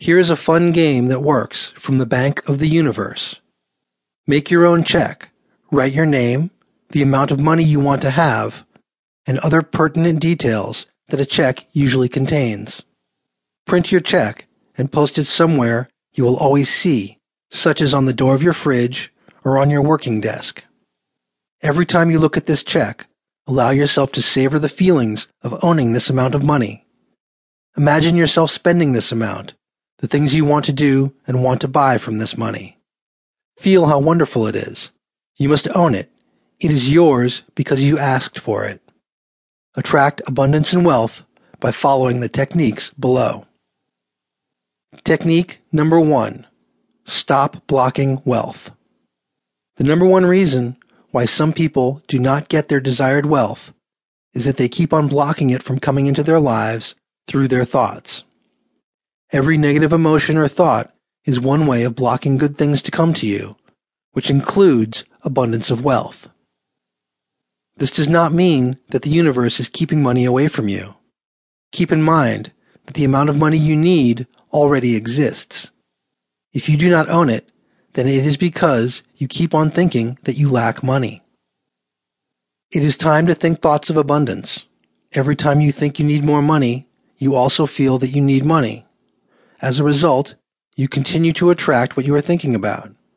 Here is a fun game that works from the Bank of the Universe. Make your own check, write your name, the amount of money you want to have, and other pertinent details that a check usually contains. Print your check and post it somewhere you will always see, such as on the door of your fridge or on your working desk. Every time you look at this check, allow yourself to savor the feelings of owning this amount of money. Imagine yourself spending this amount, the things you want to do and want to buy from this money. Feel how wonderful it is. You must own it. It is yours because you asked for it. Attract abundance and wealth by following the techniques below. Technique number one stop blocking wealth. The number one reason why some people do not get their desired wealth is that they keep on blocking it from coming into their lives through their thoughts. Every negative emotion or thought is one way of blocking good things to come to you, which includes abundance of wealth. This does not mean that the universe is keeping money away from you. Keep in mind that the amount of money you need already exists. If you do not own it, then it is because you keep on thinking that you lack money. It is time to think thoughts of abundance. Every time you think you need more money, you also feel that you need money. As a result, you continue to attract what you are thinking about.